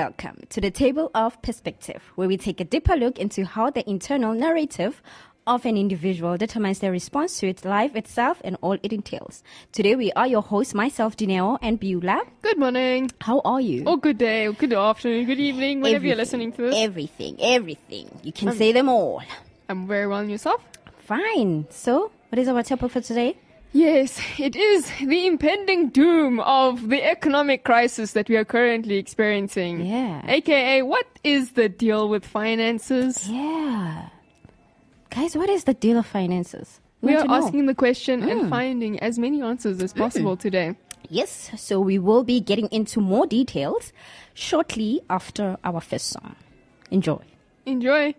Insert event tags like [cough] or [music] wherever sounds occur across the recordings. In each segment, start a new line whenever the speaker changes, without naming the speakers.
welcome to the Table of Perspective, where we take a deeper look into how the internal narrative of an individual determines their response to its life itself and all it entails. Today we are your hosts, myself, Dineo, and Beulah.
Good morning.
How are you?
Oh, good day, or good afternoon, good evening, whenever you're listening to this.
Everything, everything. You can say them all.
I'm very well and yourself?
Fine. So, what is our topic for today?
Yes, it is the impending doom of the economic crisis that we are currently experiencing.
Yeah.
AKA, what is the deal with finances?
Yeah. Guys, what is the deal of finances?
We
want
are asking the question and hmm. finding as many answers as hmm. possible today.
Yes, so we will be getting into more details shortly after our first song. Enjoy.
Enjoy.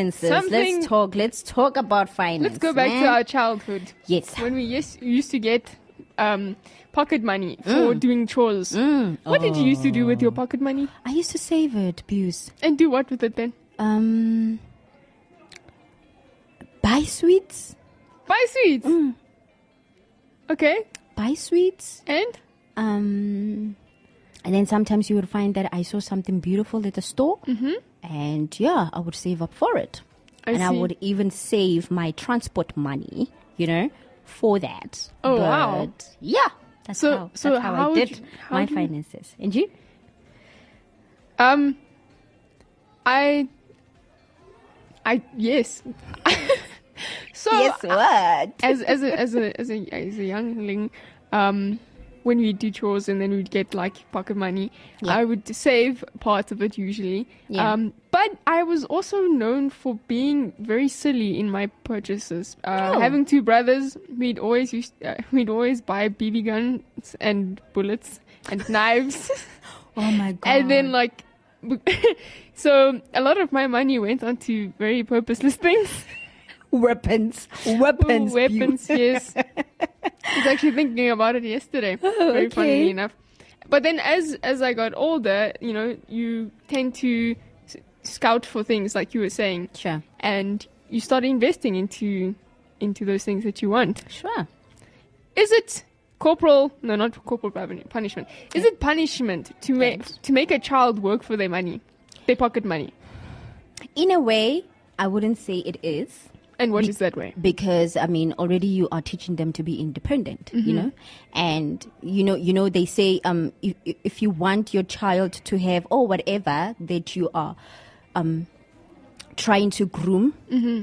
Finances!
finances.
Something-
Let's talk. Let's talk about finance.
Let's go back
man.
to our childhood.
Yes.
When we used, used to get um, pocket money for doing chores.
Mm.
What did you used to do with your pocket money?
I used to save it, Buse.
And do what with it then?
Um, buy sweets.
Buy sweets.
Mm.
Okay.
Buy sweets.
And?
Um, and then sometimes you would find that I saw something beautiful at the store, mm-hmm. And yeah, I would save up for it,
I
and I would even save my transport money, you know, for that.
Oh, wow.
But, Yeah, That's
So-
how,
so
that's how,
how
I did
you- how
my
you-
finances. And you?
Um, I, I yes. [laughs] so yes,
what?
as as a as a [laughs] as a as a youngling, um, when we'd do chores and then we'd get like pocket money,
Yeah.
I would save part of it usually.
Yeah.
Um, but I was also known for being very silly in my purchases. Uh,
Oh.
Having two brothers, we'd always used, uh, [laughs] we'd always buy BB guns and bullets and [laughs] knives.
Oh my god. [laughs]
And then like, so a lot of my money went onto very purposeless things.
Weapons, weapons,
Ooh, weapons, yes. I was actually thinking about it yesterday. Oh, very
Oh, okay.
funnily enough. But then as as I got older, you know, you tend to s- scout for things like you were saying,
Sure,
and you start investing into into those things that you want.
sure.
Is it corporal? No, not corporal puni- punishment. Is it punishment to make to make a child work for their money, their pocket money?
In a way, I wouldn't say it is.
And what
Be-
is that way?
because I mean already you are teaching them to be independent, you know, and you know you know they say um if if you want your child to have or whatever that you are um trying to groom,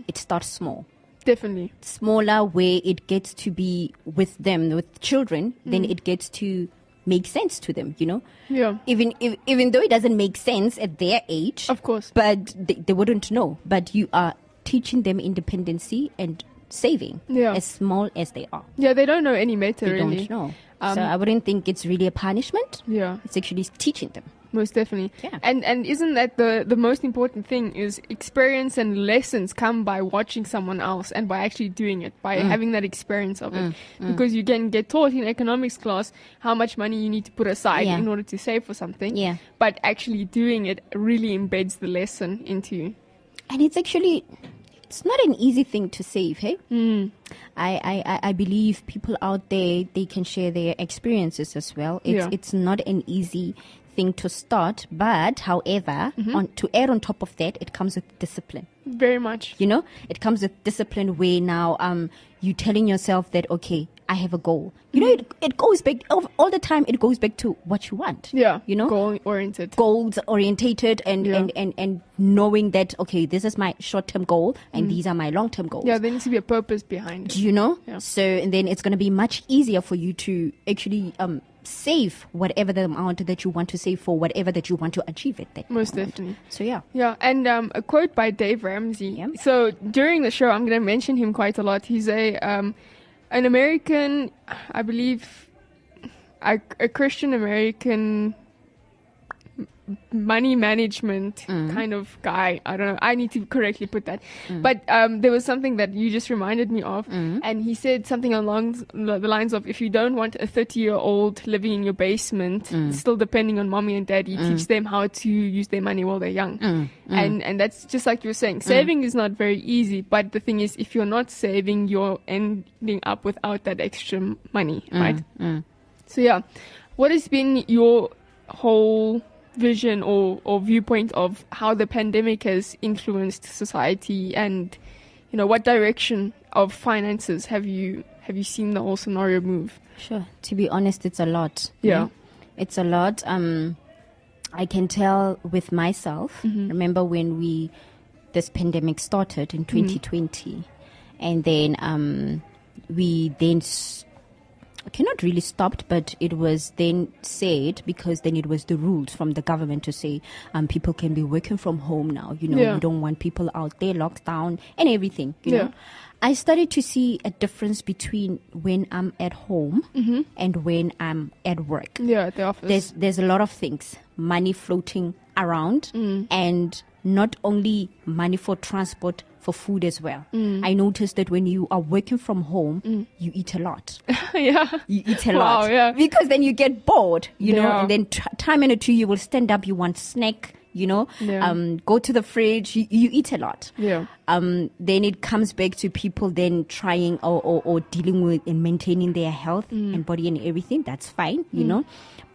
it starts small.
Definitely.
Smaller where it gets to be with them with children, then it gets to make sense to them, you know.
Yeah.
Even if, even though it doesn't make sense at their age,
Of course.
but they, they wouldn't know. But you are teaching them independency and saving
Yeah.
as small as they are.
Yeah, they don't know any better,
They
really.
don't know.
Um,
so I wouldn't think it's really a punishment.
Yeah,
It's actually teaching them.
most definitely.
Yeah.
And and isn't that the the most important thing is experience and lessons come by watching someone else and by actually doing it, by
Mm.
having that experience of it. Because you can get taught in economics class how much money you need to put aside
Yeah.
in order to save for something.
Yeah.
But actually doing it really embeds the lesson into you.
And it's actually it's not an easy thing to save, hey?
Mm.
I, I, I- believe people out there they can share their experiences as well. It's
Yeah.
it's not an easy thing to start, but however,
Mm-hmm.
on to add on top of that, it comes with discipline.
Very much.
You know, it comes with discipline where now um you telling yourself that okay, I have a goal. You know, it it goes back all the time. It goes back to what you want.
Yeah.
you know,
goal oriented.
goals orientated and,
Yeah.
and, and, and knowing that okay this is my short term goal and these are my long term goals
Mm. Yeah, there needs to be a purpose behind it.
do you know
Yeah.
so and then it's going to be much easier for you to actually um save whatever the amount that you want to save for whatever that you want to achieve at that
Most
moment.
definitely.
so yeah
Yeah, and um, a quote by Dave Ramsey.
Yeah.
So during the show, I'm going to mention him quite a lot. He's a um, an American, I believe, a, a Christian American money management mm. kind of guy. I don't know. I need to correctly put that. Mm. But um, there was something that you just reminded me of, mm. and he said something along the lines of, "If you don't want a 30 year old living in your basement, still depending on mommy and daddy, teach them how to use their money while they're young." And and that's just like you were saying, saving is not very easy. But the thing is, if you're not saving, you're ending up without that extra money, right? So yeah, what has been your whole vision or, or viewpoint of how the pandemic has influenced society and you know what direction of finances have you have you seen the whole scenario move?
Sure. To be honest, it's a lot.
Yeah.
It's a lot. Um, I can tell with myself.
Mm-hmm.
Remember when we this pandemic started in 2020, and then um, we then s- okay, not really stopped, but it was then said because then it was the rules from the government to say um, people can be working from home now. You know,
Yeah.
we don't want people out there locked down and everything. You
Yeah.
know, I started to see a difference between when I'm at home
Mm-hmm.
and when I'm at work.
Yeah, at the office.
There's there's a lot of things, money floating around,
Mm.
and not only money for transport, for food as well.
Mm.
I noticed that when you are working from home, you eat a lot. [laughs]
yeah.
You eat a
Wow,
lot
yeah.
because then you get bored, you know, and then t- time and a two you will stand up, you want snack, you know,
Yeah.
um, go to the fridge, you, you eat a lot.
Yeah.
Um, then it comes back to people then trying or, or, or dealing with and maintaining their health and body and everything. That's fine, you know,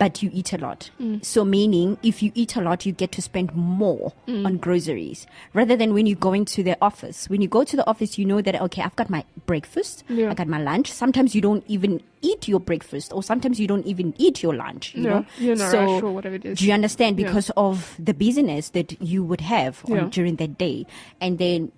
but you eat a lot. So meaning if you eat a lot, you get to spend more on groceries rather than when you go into the office. When you go to the office, you know that, okay, I've got my breakfast,
Yeah.
I got my lunch. Sometimes you don't even eat your breakfast or sometimes you don't even eat your lunch, you
Yeah,
know.
you're a
so,
or whatever it is.
Do you understand?
Yeah.
Because of the busyness that you would have on,
Yeah.
during that day. And then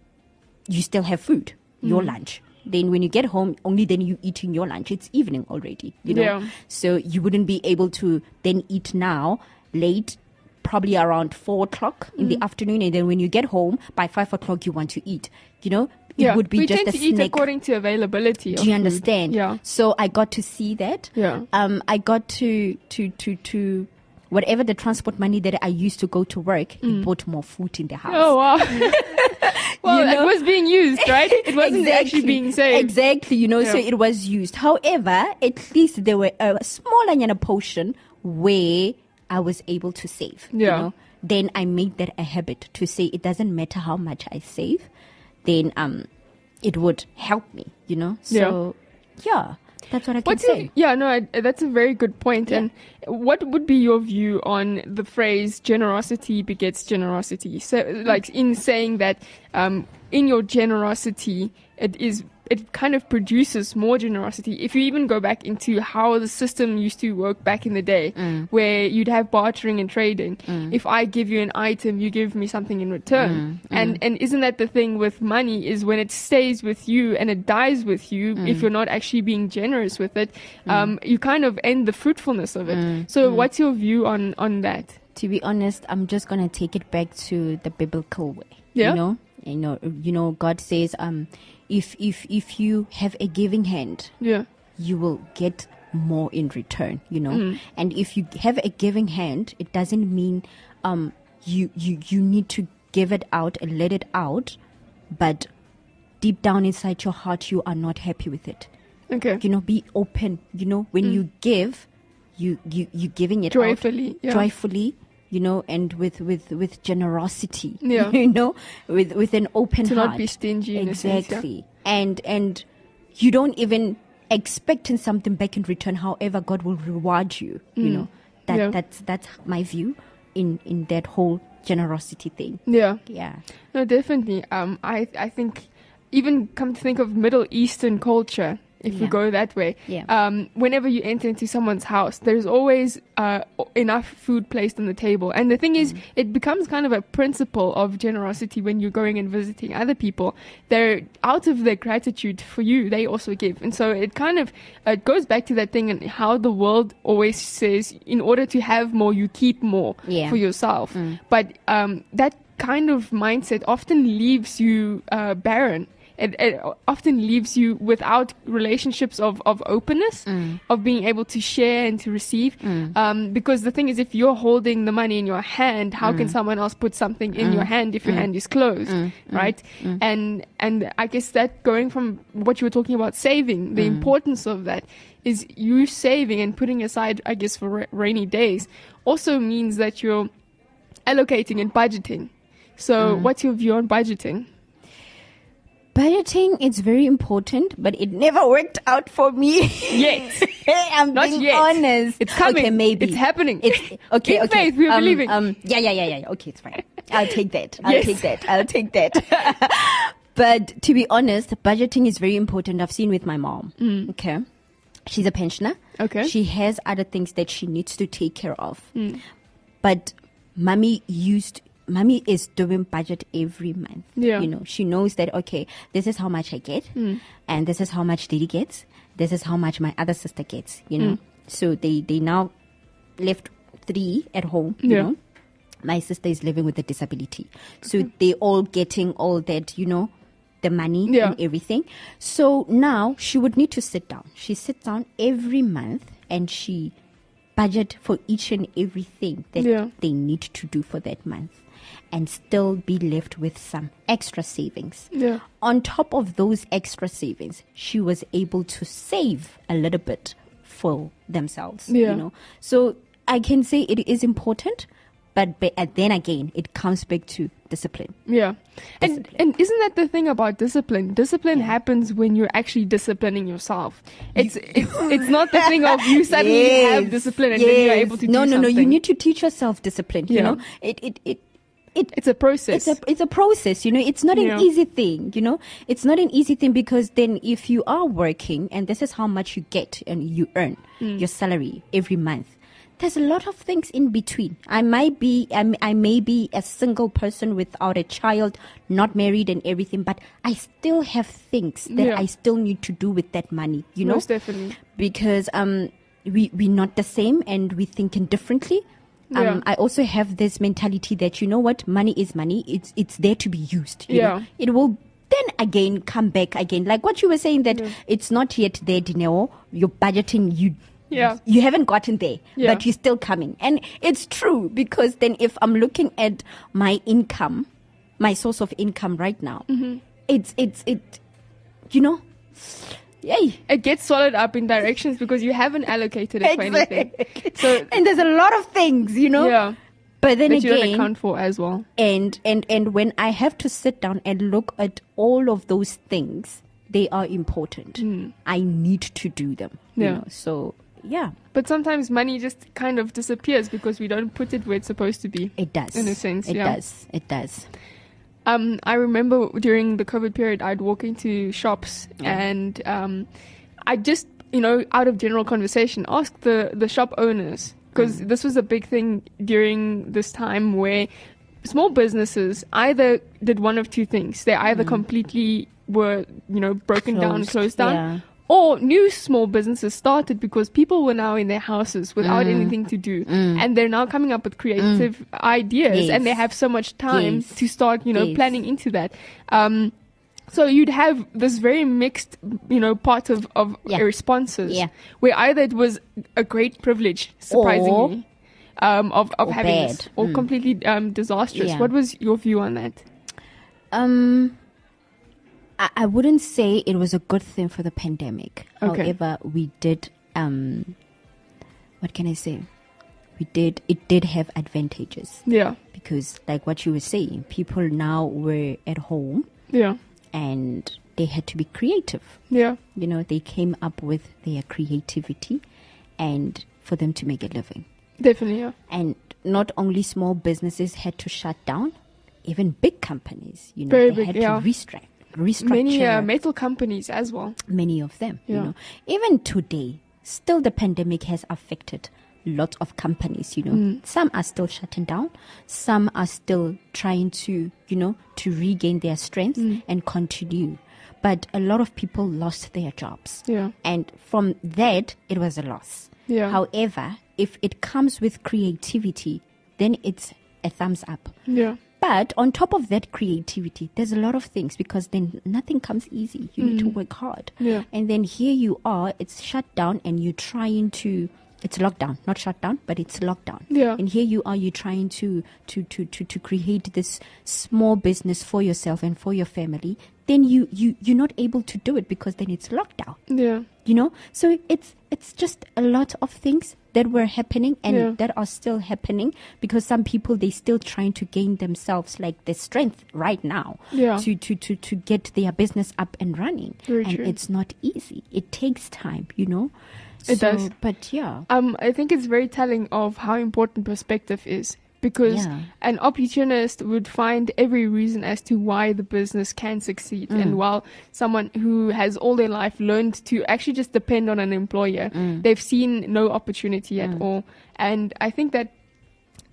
you still have food, your
Mm.
lunch. Then when you get home, only then you eating your lunch. It's evening already, you know.
Yeah.
So you wouldn't be able to then eat now late, probably around four o'clock in
Mm.
the afternoon, and then when you get home by five o'clock, you want to eat. You know, it
yeah,
would be
we
just
tend to eat according to availability.
Do you
food.
understand?
Yeah.
So I got to see that.
Yeah.
Um, I got to to to to whatever the transport money that I used to go to work, it bought more food in the house.
Mm. Oh wow. [laughs] [laughs] well,
You know?
it was being used, right? It wasn't actually being saved.
Exactly, you know, so it was used. However, at least there were a smaller yana portion where I was able to save. You
Yeah.
know? Then I made that a habit to say it doesn't matter how much I save, then um it would help me, you know? So yeah, that's what I can
What's
say.
your, yeah, no, I, that's a very good point.
Yeah.
And what would be your view on the phrase "generosity begets generosity"? So, like in saying that, um, in your generosity, it is it kind of produces more generosity. If you even go back into how the system used to work back in the day,
Mm.
where you'd have bartering and trading. If I give you an item, you give me something in return.
Mm.
And and isn't that the thing with money? Is when it stays with you and it dies with you.
Mm.
If you're not actually being generous with it, um, you kind of end the fruitfulness of it.
Mm.
So, what's your view on on that?
to be honest, I'm just gonna take it back to the biblical way.
Yeah.
You know, you know, you know, God says, um, if if if you have a giving hand,
Yeah,
you will get more in return. You know,
Mm.
and if you have a giving hand, it doesn't mean um you you you need to give it out and let it out, but deep down inside your heart, you are not happy with it.
okay,
You know, be open. You know, when you give, you you you giving it out
Mm. joyfully. Yeah.
joyfully you know and with with with generosity [laughs]
Yeah.
you know with with an open
to
heart
not be stingy in a sense. yeah.
exactly and and you don't even expecting something back in return however god will reward you you know that
Mm. Yeah.
that's that's my view in in that whole generosity thing
Yeah.
yeah
No, definitely. Um, I I think even come to think of Middle Eastern culture, if we
Yeah.
go that way.
Yeah.
Um, whenever you enter into someone's house, there's always uh, enough food placed on the table. And the thing is,
Mm.
it becomes kind of a principle of generosity when you're going and visiting other people. They're out of their gratitude for you, they also give. And so it kind of it goes back to that thing and how the world always says, in order to have more, you keep more
Yeah.
for yourself.
Mm.
But um, that kind of mindset often leaves you uh, barren. It, it often leaves you without relationships of, of openness,
Mm.
of being able to share and to receive.
Mm.
Um, because the thing is, if you're holding the money in your hand, how
Mm.
can someone else put something in your hand if your hand is closed,
Mm.
right?
Mm.
And and I guess that going from what you were talking about saving, the
Mm.
importance of that is you saving and putting aside, I guess, for ra- rainy days, also means that you're allocating and budgeting. So,
Mm.
what's your view on budgeting?
Budgeting is very important but it never worked out for me
Yet. [laughs]
i'm
Not
being
yet.
honest
It's coming.
okay maybe
It's happening.
It's [laughs] okay.
In
okay.
faith, we are
um,
believing.
Um, yeah, yeah, yeah, yeah. Okay, it's fine. [laughs] I'll take that. I'll
Yes.
take that. I'll take that. but to be honest, budgeting is very important. I've seen with my mom. Okay, she's a pensioner.
Mm. Okay.
she has other things that she needs to take care of.
Mm.
But mommy used. Mommy is doing budget every month.
Yeah.
You know, she knows that, okay, this is how much I get,
Mm.
and this is how much Diddy gets, this is how much my other sister gets, you know.
Mm.
So they, they now left three at home, you
Yeah.
know. My sister is living with a disability. So they all getting all that, you know, the money
Yeah.
and everything. So now she would need to sit down. She sits down every month and she budget for each and everything that
Yeah.
they need to do for that month and still be left with some extra savings.
Yeah.
On top of those extra savings, she was able to save a little bit for themselves.
Yeah.
You know. So I can say it is important, But, but uh, and then again, it comes back to discipline.
Yeah. And
Discipline.
and isn't that the thing about discipline? Discipline happens when you're actually disciplining yourself. It's it's it's not the thing of you [laughs] suddenly have discipline and then you're able to
no
no
no no. you need to teach yourself discipline you know it it it, it
it's a process.
it's a it's a process you know it's not an
Yeah.
easy thing you know it's not an easy thing because then if you are working and this is how much you get and you earn
Hmm.
your salary every month there's a lot of things in between i might be I'm, i may be a single person without a child not married and everything but i still have things that
Yeah.
i still need to do with that money you know
Most definitely.
because um we we're not the same and we're thinking differently. Um,
Yeah.
I also have this mentality that you know what money is money. It's it's there to be used. you know.
Yeah.
it will then again come back again. Like what you were saying that it's not yet there, Dineo. You're budgeting. You
Yeah.
you haven't gotten there,
Yeah.
but you're still coming, and it's true because then if I'm looking at my income, my source of income right now,
Mm-hmm.
it's it's it, you know, yay.
It gets swallowed up in directions because you haven't allocated it for anything. So [laughs]
and there's a lot of things, you know.
yeah,
But then
that you don't account for as well.
and and and when I have to sit down and look at all of those things, they are important. Hmm. I need to do them. You.
Yeah.
know? So yeah,
But sometimes money just kind of disappears because we don't put it where it's supposed to be.
it does.
In a sense,
it
yeah.
does. It does.
Um, I remember during the COVID period, I'd walk into shops and um, I just, you know, out of general conversation, ask the, the shop owners. Because this was a big thing during this time where small businesses either did one of two things. They either completely were, you know, broken down,
Closed,
closed down,
yeah.
Or new small businesses started because people were now in their houses without
Mm.
anything to do and they're now coming up with creative ideas and they have so much time
Yes.
to start you know
Yes.
planning into that um so you'd have this very mixed you know part of of
Yeah.
responses
Yeah.
where either it was a great privilege surprisingly um of of
or
having this or
Mm.
completely um disastrous
Yeah.
what was your view on that
Um, I, I wouldn't say it was a good thing for the pandemic.
Okay.
However, we did. Um, what can I say? We did. It did have advantages
yeah
because, like what you were saying, people now were at home
yeah
and they had to be creative.
yeah
You know, they came up with their creativity, and for them to make a living.
definitely yeah
And not only small businesses had to shut down, even big companies, you know,
Very
they
big,
had
yeah.
to restructure, restructure
many uh, metal companies as well
many of them. You know, even today, still the pandemic has affected lots of companies. You know,
Mm.
some are still shutting down, some are still trying to, you know, to regain their strength
Mm.
and continue. But a lot of people lost their jobs,
yeah
and from that, it was a loss.
yeah
However, if it comes with creativity, then it's a thumbs up.
yeah
But on top of that creativity, there's a lot of things because then nothing comes easy. You need to
Mm.
work hard.
Yeah.
And then here you are, it's shut down and you're trying to it's lockdown, not shut down, but it's lockdown.
Yeah.
And here you are, you're trying to to, to, to, to create this small business for yourself and for your family. Then you, you you're not able to do it because then it's lockdown
yeah
you know so it's it's just a lot of things that were happening and
Yeah.
that are still happening because some people they still trying to gain themselves like the strength right now
Yeah.
to, to to to get their business up and running
Very
and
true.
it's not easy it takes time you know
It
So,
does.
but yeah
Um, I think it's very telling of how important perspective is because
Yeah.
an opportunist would find every reason as to why the business can succeed.
Mm.
And while someone who has all their life learned to actually just depend on an employer,
Mm.
they've seen no opportunity at all. And I think that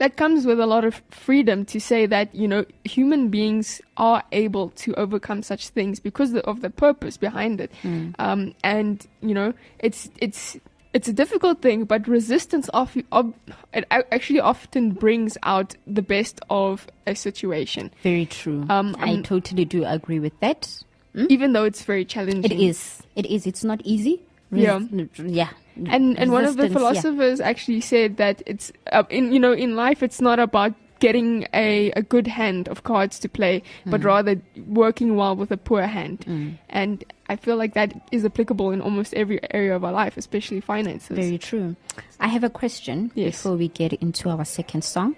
that comes with a lot of freedom to say that you know human beings are able to overcome such things because of the purpose behind it
Mm.
um, and you know it's it's it's a difficult thing but resistance of, of it actually often brings out the best of a situation.
Very true.
Um,
i
um,
totally do agree with that.
Even though it's very challenging.
It is. It is. It's not easy.
Yeah.
yeah.
And and one of the
Resistance, yeah.
philosophers actually said that it's uh, in you know in life it's not about getting a, a good hand of cards to play but rather working well with a poor hand.
Mm.
and i feel like that is applicable in almost every area of our life especially finances
Very true. I have a question
Yes.
before we get into our second song.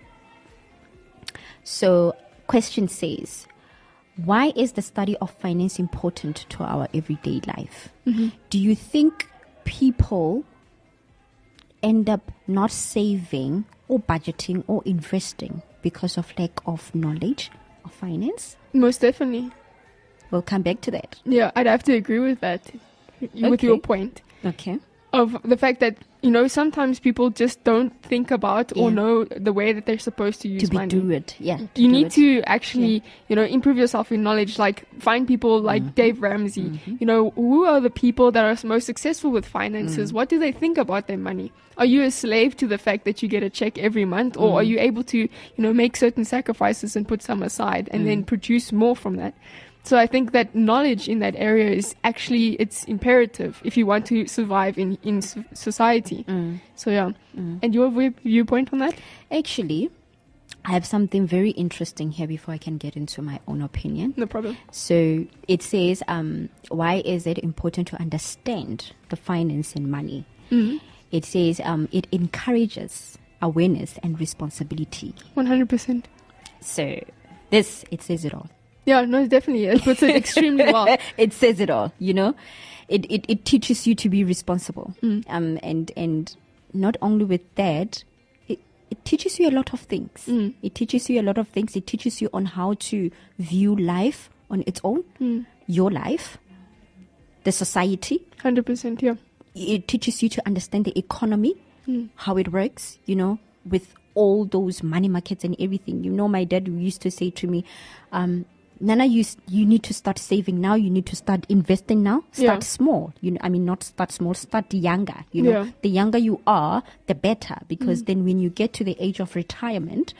So, question says, why is the study of finance important to our everyday life? Mm-hmm. Do you think people end up not saving or budgeting or investing because of lack of knowledge of finance?
Most definitely.
We'll come back to that.
Yeah, I'd have to agree with that. With your point
Okay.
of the fact that you know sometimes people just don't think about or know the way that they're supposed to use money.
to be
money.
do it. Yeah.
you need
it.
to actually you know improve yourself in knowledge like find people like
Mm-hmm.
dave ramsey you know who are the people that are most successful with finances
Mm.
what do they think about their money are you a slave to the fact that you get a check every month or
Mm.
are you able to you know make certain sacrifices and put some aside and
Mm.
then produce more from that so i think that knowledge in that area is actually it's imperative if you want to survive in in society
Mm.
so yeah and your viewpoint on that
Actually, I have something very interesting here before I can get into my own opinion.
no problem
So it says, um, why is it important to understand the finance and money?
Mhm.
It says um, it encourages awareness and responsibility.
100%
So this, it says it all.
Yeah no definitely it puts it [laughs] extremely well
it says it all, you know. It, it, it teaches you to be responsible.
Mm.
Um, and, and not only with that, it, it teaches you a lot of things.
Mm.
It teaches you a lot of things. It teaches you on how to view life on its own,
Mm.
your life, the society.
100% yeah
It teaches you to understand the economy,
Mm.
how it works, you know, with all those money markets and everything. You know, my dad used to say to me, um, Nana, you, you need to start saving now. You need to start investing now. Start
Yeah.
small. You know, I mean, not start small, start younger. You know,
Yeah. Mm.
the younger you are, the better. Because then when you get to the age of retirement,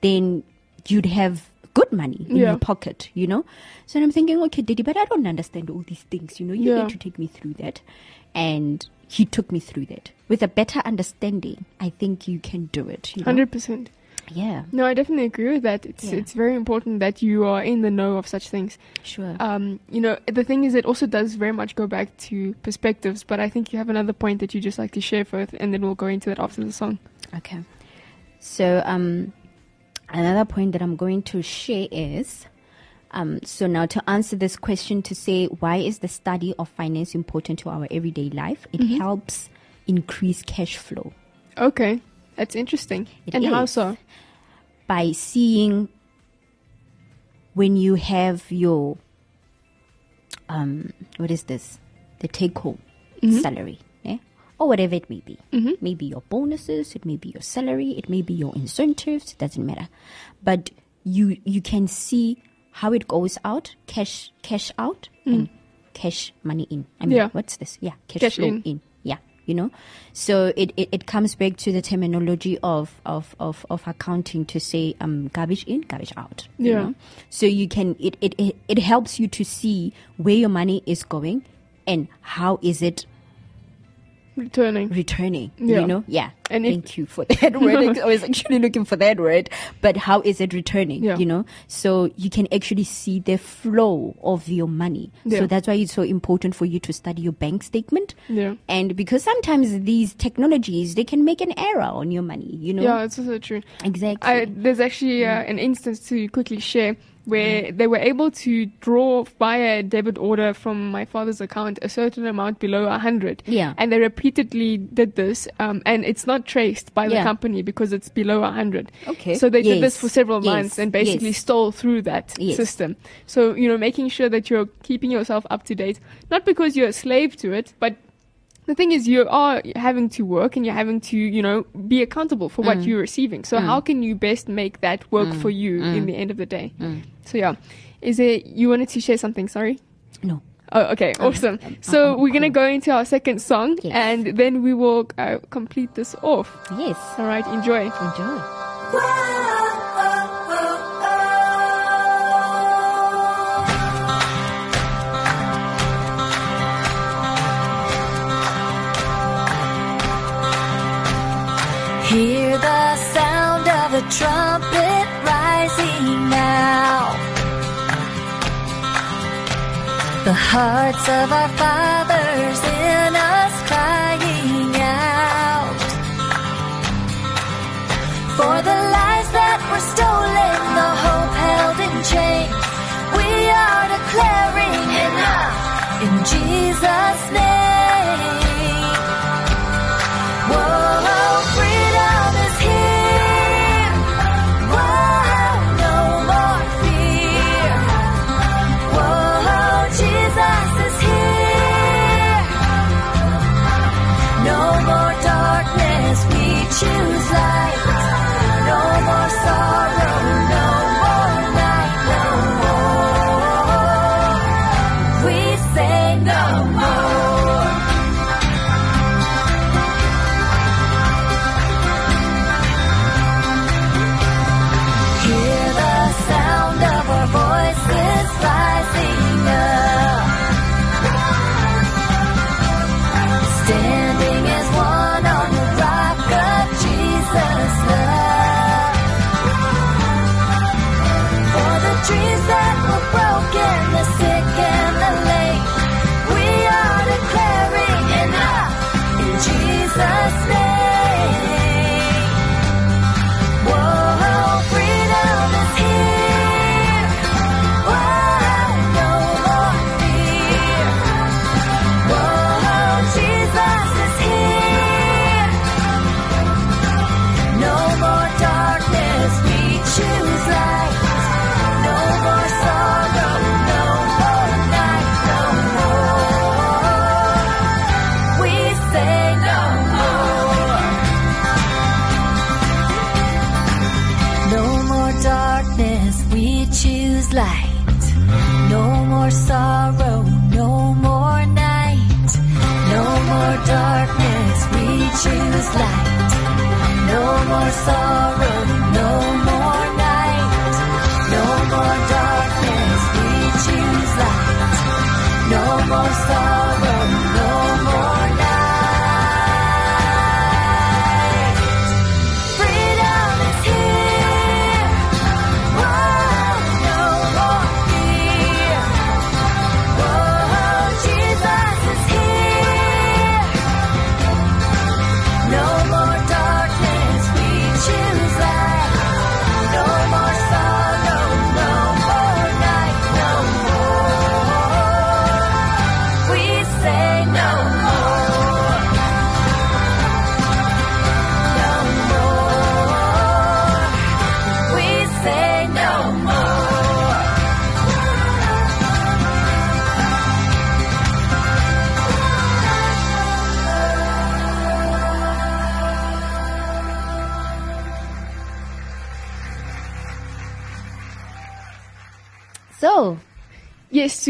then you'd have good money in
Yeah.
your pocket, you know? So I'm thinking, okay, Daddy, but I don't understand all these things, you know? You need to take me through that. And he took me through that. With a better understanding, I think you can do it. You know?
100%
Yeah,
no i definitely agree with that it's
Yeah.
it's very important that you are in the know of such things
sure.
um you know the thing is it also does very much go back to perspectives but i think you have another point that you just like to share first and then we'll go into that after the song
Okay. So um another point that I'm going to share is um so now to answer this question to say why is the study of finance important to our everyday life? It
Mm-hmm.
helps increase cash flow
okay that's interesting
It
and how
is.
so
by seeing when you have your um what is this? The take home
Mhm.
salary, eh? Or whatever it may be.
Mhm.
Maybe your bonuses, it may be your salary, it may be your incentives, it doesn't matter. But you you can see how it goes out, cash cash out and cash money in. I mean
Mm. Yeah.
what's this? Yeah, cash,
Cash
flow
in.
in. You know? So it, it, it comes back to the terminology of, of, of, of accounting to say um garbage in, garbage out. you
Yeah.
know? So you can it, it, it, it helps you to see where your money is going and how is it
returning.
Returning.
Yeah.
you know? Yeah.
And
thank you for that [laughs] word. I was actually looking for that word. But how is it returning?
Yeah.
you know? So you can actually see the flow of your money.
Yeah.
so that's why it's so important for you to study your bank statement.
Yeah.
And because sometimes these technologies they can make an error on your money you know?
Yeah it's also true.
Exactly.
I, there's actually uh, an instance to quickly share where they were able to draw via a debit order from my father's account a certain amount below 100
yeah
and they repeatedly did this um, and it's not traced by the
Yeah.
company because it's below 100
okay
so they did this for several
Yes.
months and basically
yes.
stole through that
Yes.
system so you know making sure that you're keeping yourself up to date not because you're a slave to it but the thing is you are having to work and you're having to you know be accountable for what
Mm.
you're receiving so
Mm.
how can you best make that work
Mm.
for you in
Mm.
the end of the day
Mm.
so yeah is it you wanted to share something sorry
no
Oh, okay,
Um,
awesome.
um,
So we're gonna go into our second song,
Yes.
and then we will uh, complete this off.
yes
All right, enjoy.
enjoy
Hear the sound of a trumpet rising now. The hearts of our fathers in us crying out. For the lives that were stolen, the hope held in chains. We are declaring enough in Jesus' name.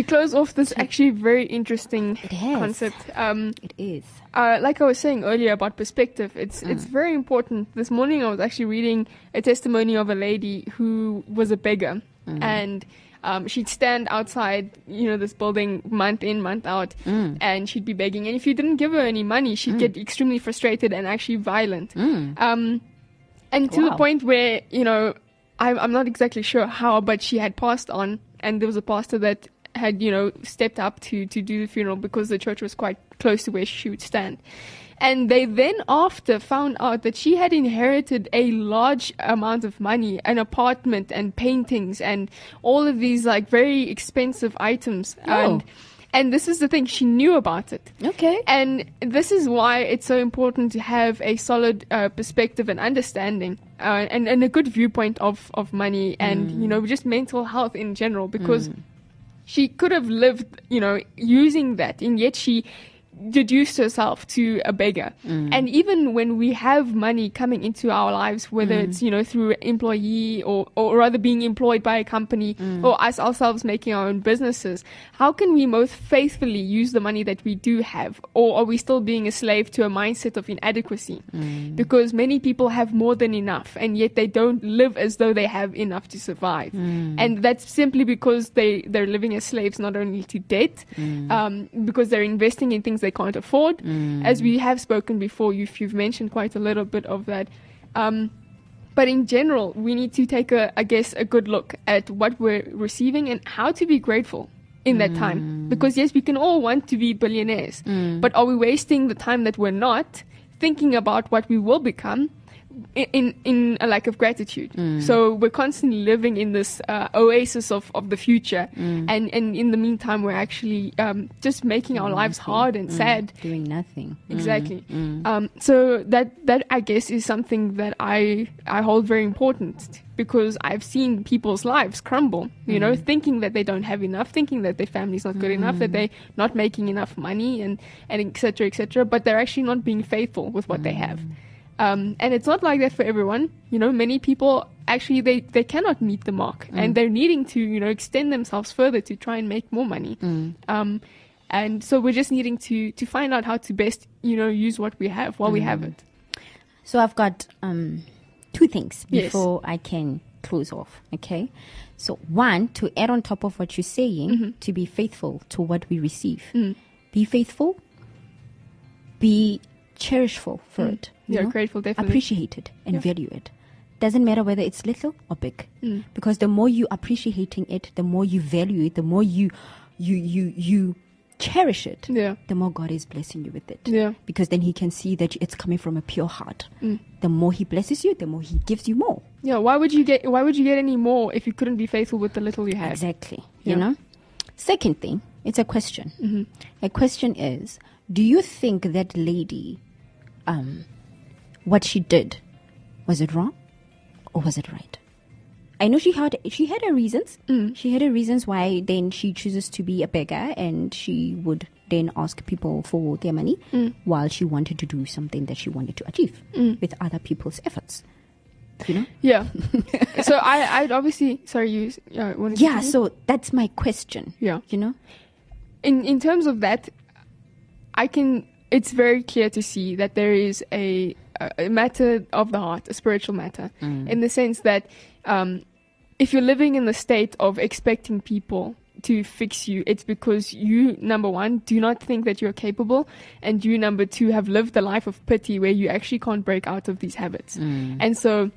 Close off this actually very interesting concept. Um,
it is.
uh, like I was saying earlier about perspective, it's it's very important. This morning I was actually reading a testimony of a lady who was a beggar, and um, she'd stand outside, you know, this building month in, month out, and she'd be begging. And if you didn't give her any money, she'd get extremely frustrated and actually violent. Um, and to the point where you know, I'm I'm not exactly sure how, but she had passed on, and there was a pastor that had you know stepped up to to do the funeral because the church was quite close to where she would stand. And they then after found out that she had inherited a large amount of money, an apartment and paintings and all of these like very expensive items. And and this is the thing, she knew about it.
Okay.
And this is why it's so important to have a solid uh, perspective and understanding uh, and, and a good viewpoint of, of money and, you know, just mental health in general because she could have lived, you know, using that and yet she deduced herself to a beggar. Mm. And even when we have money coming into our lives, whether mm. it's, you know, through employee or, or rather being employed by a company mm. or us ourselves making our own businesses, how can we most faithfully use the money that we do have? Or are we still being a slave to a mindset of inadequacy? Because many people have more than enough and yet they don't live as though they have enough to survive. And that's simply because they, they're living as slaves not only to debt, um, because they're investing in things they can't afford. Mm. As we have spoken before, you've, you've mentioned quite a little bit of that. Um, but in general, we need to take a, I guess, a good look at what we're receiving and how to be grateful in that time. Mm. Because yes, we can all want to be billionaires, mm. but are we wasting the time that we're not thinking about what we will become? In in a lack of gratitude. Mm. So we're constantly living in this uh, oasis of, of the future, mm. and and in the meantime, we're actually um, just making our lives hard and mm. sad.
Doing nothing.
Exactly. Um, so that that I guess is something that I I hold very important because I've seen people's lives crumble. You know, thinking that they don't have enough, thinking that their family's not good enough, that they're not making enough money, and and etc. etc. but they're actually not being faithful with what they have. Um, and it's not like that for everyone. You know, many people actually they, they cannot meet the mark and they're needing to, you know, extend themselves further to try and make more money. Um, and so we're just needing to, to find out how to best, you know, use what we have while we have it.
So I've got um, two things
Yes.
before I can close off. Okay. So one, to add on top of what you're saying,
Mm-hmm.
to be faithful to what we receive.
Mm.
Be faithful. Be cherishful for it. You
Yeah,
know?
grateful, definitely.
Appreciate it and
Yeah.
value it. Doesn't matter whether it's little or big,
Mm.
because the more you appreciating it, the more you value it, the more you you you you cherish it,
Yeah.
the more God is blessing you with it
Yeah.
because then he can see that it's coming from a pure heart.
Mm.
The more he blesses you, the more he gives you more.
Yeah. Why would you get, why would you get any more if you couldn't be faithful with the little you have?
Exactly.
Yeah.
You know? Second thing, it's a question.
Mm-hmm.
A question is Do you think that lady, um, what she did, was it wrong or was it right? I know she had she had her reasons.
Mm.
She had her reasons why then she chooses to be a beggar and she would then ask people for their money
Mm.
while she wanted to do something that she wanted to achieve with other people's efforts. You know?
Yeah. [laughs] so I, I'd obviously, sorry, you, uh,
Yeah, so that's my question.
Yeah.
You know?
in in terms of that, I can. It's very clear to see that there is a, a matter of the heart, a spiritual matter, in the sense that um, if you're living in the state of expecting people to fix you, it's because you number one do not think that you're capable, and you number two have lived a life of pity where you actually can't break out of these habits, and so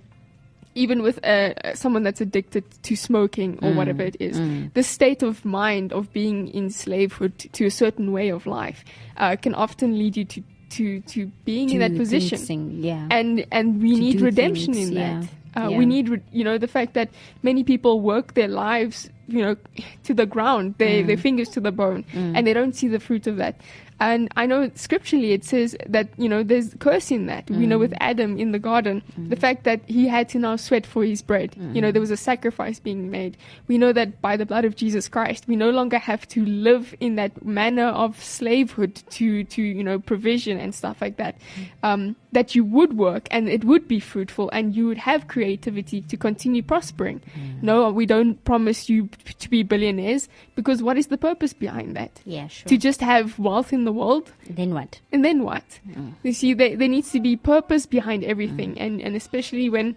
even with uh, someone that's addicted to smoking or whatever it is, the state of mind of being in slavehood to, to a certain way of life uh, can often lead you to to, to being in that position.
things, yeah.
And and we
To
need redemption
things,
in
yeah.
that. Uh,
Yeah.
We need, re- you know, the fact that many people work their lives, you know, to the ground, they,
Mm.
their fingers to the bone, and they don't see the fruit of that. And I know scripturally it says that, you know, there's curse in that. We know with
Mm.
Adam in the garden, the fact that he had to now sweat for his bread. You know, there was a sacrifice being made. We know that by the blood of Jesus Christ, we no longer have to live in that manner of slavehood to, to you know, provision and stuff like that. Um, that you would work and it would be fruitful and you would have creativity to continue prospering. Mm. No, we don't promise you to be billionaires because what is the purpose behind that?
yeah, sure.
To just have wealth in the world And
then what?
and then what? Mm. You see, there, there needs to be purpose behind everything, mm. and, and especially when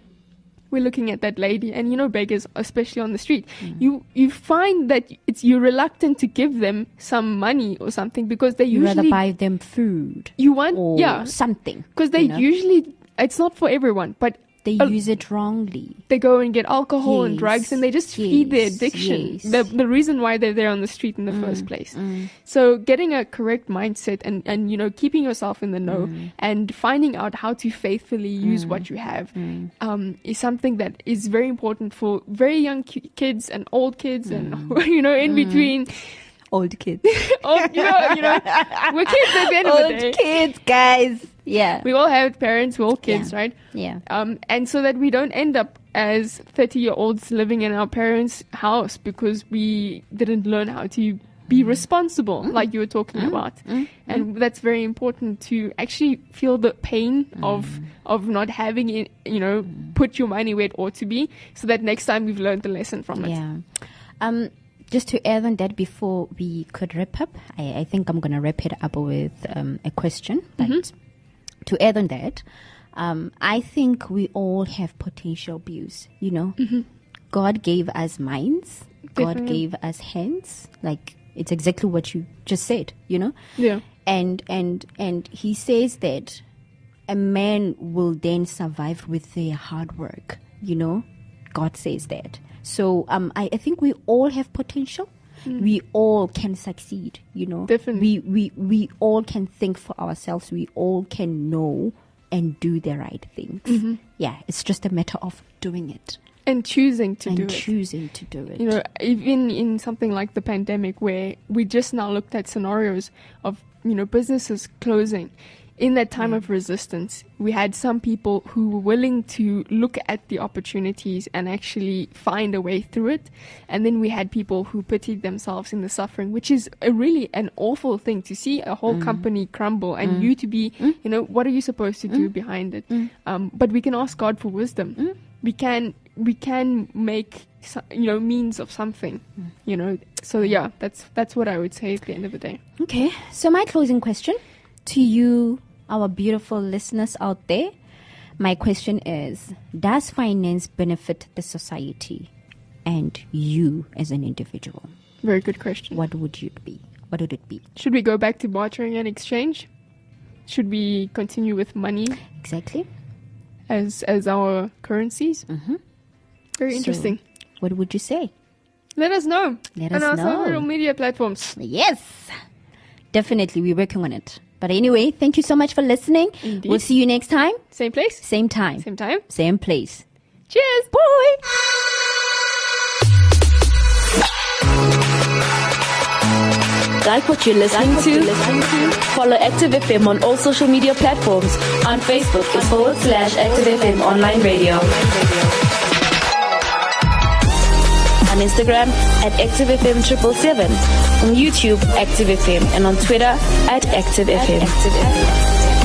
we're looking at that lady, and you know, beggars, especially on the street, mm. you you find that it's you're reluctant to give them some money or something because they
You rather buy them food
you want yeah
something.
because they
you know?
usually it's not for everyone, but
they
uh,
use it wrongly.
they go and get alcohol and drugs and they just feed their
yes,
addiction.
yes.
the, the reason why they're there on the street in the mm, first place. Mm. so getting a correct mindset and, and you know keeping yourself in the know mm. and finding out how to faithfully use what you have um, is something that is very important for very young ki- kids and old kids and [laughs] you know in between.
Old kids. [laughs]
old, you know you know we're kids at the end of the [laughs] day.
Old kids, guys. Yeah.
we all have parents we're all kids
Yeah.
right
yeah.
um, and so that we don't end up as 30 year olds living in our parents' house because we didn't learn how to be responsible, like you were talking about. And that's very important to actually feel the pain of of not having it, you know, put your money where it ought to be, so that next time we've learned the lesson from it.
Yeah. Um, just to add on that before we could wrap up, I, I think I'm going to wrap it up with um, a question. But
Mm-hmm.
To add on that, um, I think we all have potential views, you know. God gave us minds, God gave us hands. Like, it's exactly what you just said, you know.
Yeah.
and and and he says that a man will then survive with their hard work you know god says that so um i, I think we all have potential Mm. we all can succeed you know
Definitely.
we we we all can think for ourselves we all can know and do the right things mm-hmm. yeah, it's just a matter of doing it
and choosing to
and
do it.
choosing to do it.
You know, even in something like the pandemic, where we just now looked at scenarios of you know businesses closing. In that time of mm. resistance, we had some people who were willing to look at the opportunities and actually find a way through it. And then we had people who pitied themselves in the suffering, which is a really an awful thing to see a whole mm. company crumble and mm. you to be, you know, what are you supposed to do behind it? Um, but we can ask God for wisdom. We can we can make you know means of something you know. So yeah that's that's what i would say at the end of the day.
Okay, so my closing question to you, our beautiful listeners out there. My question is Does finance benefit the society and you as an individual?
very good question
What would you be? What would it be?
should we go back to bartering and exchange should we continue with money
Exactly.
as as our currencies
Mhm.
very
So-
interesting
What would you say?
let us know
Let us know on
our
know.
social media platforms
Yes, definitely. We're working on it. But anyway, thank you so much for listening.
Indeed.
We'll see you next time.
same place
Same time,
same time
same place.
cheers
Bye.
Like what you're listening to? Follow Active FM on all social media platforms. On Facebook is forward slash Active FM online radio. On Instagram at ActiveFM777, On YouTube, ActiveFM, and on Twitter at Active FM.